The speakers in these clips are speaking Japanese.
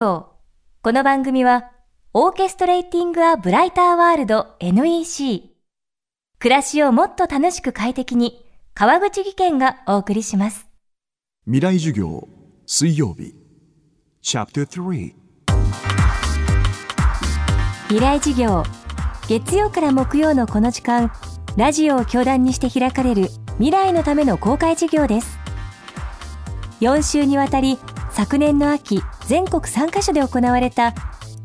この番組は、オーケストレーティング・ア・ブライター・ワールド NEC 暮らしをもっと楽しく快適に川口義賢がお送りします。未来授業水曜日。チャプター3未来事業。月曜から木曜のこの時間ラジオを教壇にして開かれる未来のための公開授業です。4週にわたり昨年の秋全国3カ所で行われた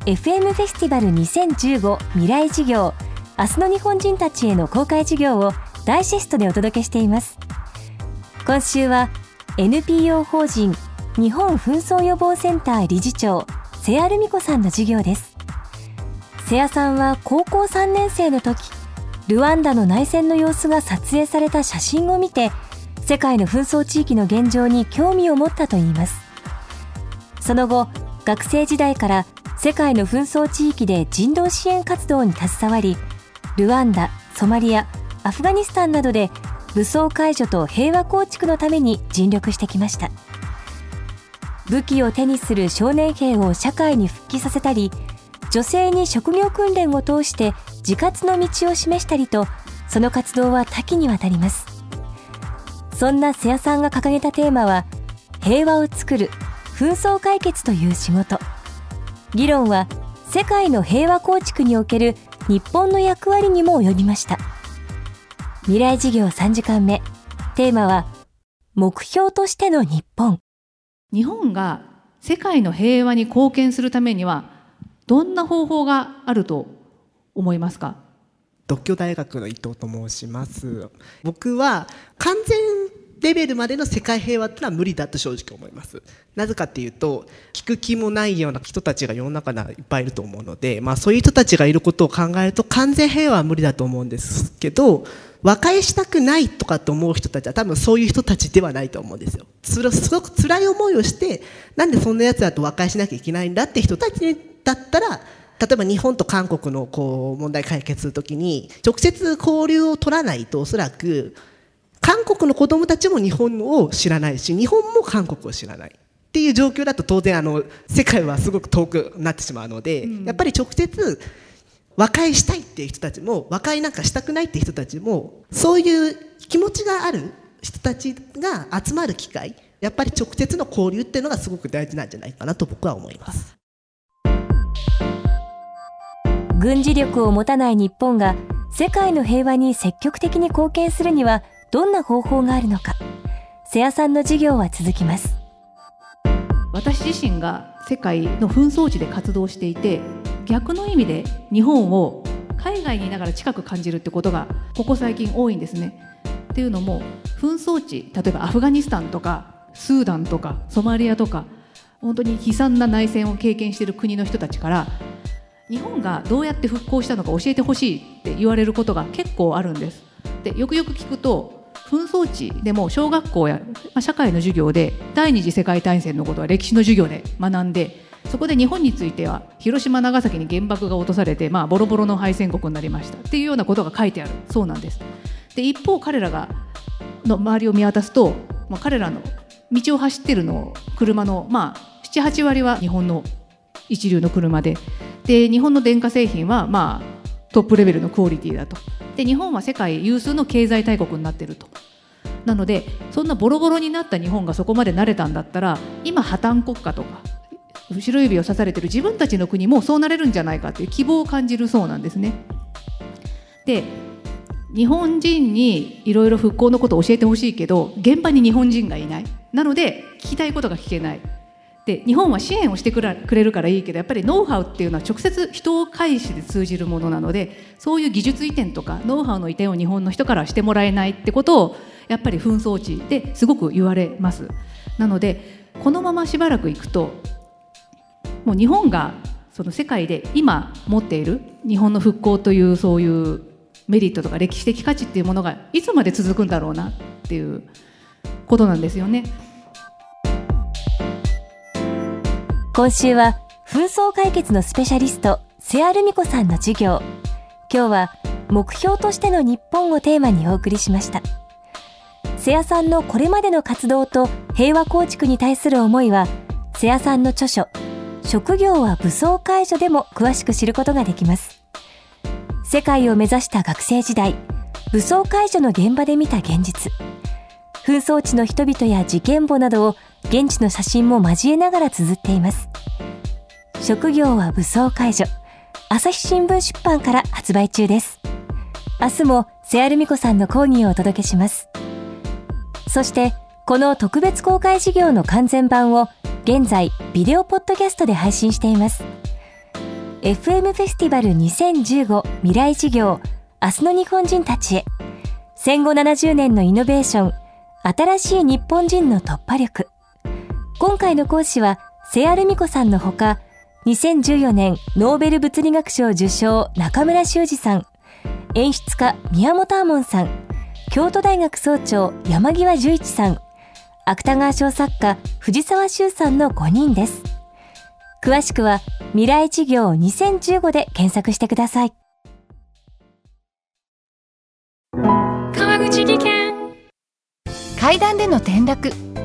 FM フェスティバル2015未来事業明日の日本人たちへの公開授業をダイジェストでお届けしています。今週は NPO 法人日本紛争予防センター理事長瀬谷ルミ子さんの授業です。瀬谷さんは高校3年生の時ルワンダの内戦の様子が撮影された写真を見て世界の紛争地域の現状に興味を持ったといいます。その後学生時代から世界の紛争地域で人道支援活動に携わりルワンダソマリアアフガニスタンなどで武装解除と平和構築のために尽力してきました。武器を手にする少年兵を社会に復帰させたり女性に職業訓練を通して自活の道を示したりとその活動は多岐にわたります。そんな瀬谷さんが掲げたテーマは平和を作る紛争解決という仕事。議論は世界の平和構築における日本の役割にも及びました。未来事業3時間目。テーマは目標としての日本。日本が世界の平和に貢献するためにはどんな方法があると思いますか？独協大学の伊藤と申します。僕は完全レベルまでの世界平和ってのは無理だと正直思います。なぜかっていうと聞く気もないような人たちが世の中にはいっぱいいると思うので、まあ、そういう人たちがいることを考えると完全平和は無理だと思うんですけど和解したくないとかと思う人たちは多分そういう人たちではないと思うんですよ。つらすごく辛い思いをしてなんでそんなやつだと和解しなきゃいけないんだって人たちだったら例えば日本と韓国のこう問題解決するときに直接交流を取らないとおそらく韓国の子供たちも日本を知らないし日本も韓国を知らないっていう状況だと当然あの世界はすごく遠くなってしまうので、うん、やっぱり直接和解したいっていう人たちも和解なんかしたくないっていう人たちもそういう気持ちがある人たちが集まる機会やっぱり直接の交流っていうのがすごく大事なんじゃないかなと僕は思います。軍事力を持たない日本が世界の平和に積極的に貢献するにはどんな方法があるのか瀬谷さんの授業は続きます私自身が世界の紛争地で活動していて逆の意味で日本を海外にいながら近く感じるってことがここ最近多いんですね。っていうのも紛争地例えばアフガニスタンとかスーダンとかソマリアとか本当に悲惨な内戦を経験している国の人たちから日本がどうやって復興したのか教えてほしいって言われることが結構あるんです。でよくよく聞くと紛争地でも小学校や、社会の授業で第二次世界大戦のことは歴史の授業で学んでそこで日本については広島長崎に原爆が落とされて、まあ、ボロボロの敗戦国になりましたっていうようなことが書いてある。そうなんです。で一方彼らがの周りを見渡すと、まあ、彼らの道を走ってるの車の、まあ、78割は日本の一流の車で。で日本の電化製品は、まあ、トップレベルのクオリティだと。で日本は世界有数の経済大国になってると。なのでそんなボロボロになった日本がそこまで慣れたんだったら今破綻国家とか後ろ指を刺されてる自分たちの国もそうなれるんじゃないかっていう希望を感じるそうなんですね。で日本人にいろいろ復興のことを教えてほしいけど現場に日本人がいない。なので聞きたいことが聞けない。で日本は支援をしてくれるからいいけどやっぱりノウハウっていうのは直接人を介して通じるものなのでそういう技術移転とかノウハウの移転を日本の人からしてもらえないってことをやっぱり紛争地ですごく言われますなのでこのまましばらくいくともう日本がその世界で今持っている日本の復興というそういうメリットとか歴史的価値っていうものがいつまで続くんだろうなっていうことなんですよね。今週は紛争解決のスペシャリスト瀬谷ルミ子さんの授業。今日は目標としての日本をテーマにお送りしました。瀬谷さんのこれまでの活動と平和構築に対する思いは瀬谷さんの著書職業は武装解除でも詳しく知ることができます。世界を目指した学生時代武装解除の現場で見た現実。紛争地の人々や事件簿などを現地の写真も交えながら綴っています。職業は武装解除。朝日新聞出版から発売中です。明日も瀬アル美子さんの講義をお届けします。そしてこの特別公開事業の完全版を現在ビデオポッドキャストで配信しています。FM フェスティバル2015未来事業明日の日本人たちへ。戦後70年のイノベーション新しい日本人の突破力。今回の講師は瀬アル美子さんのほか2014年ノーベル物理学賞受賞中村修二さん。演出家宮本亞門さん。京都大学総長山際十一さん。芥川賞作家藤沢修さんの5人です。詳しくは未来事業2015で検索してください。川口技研。階段での転落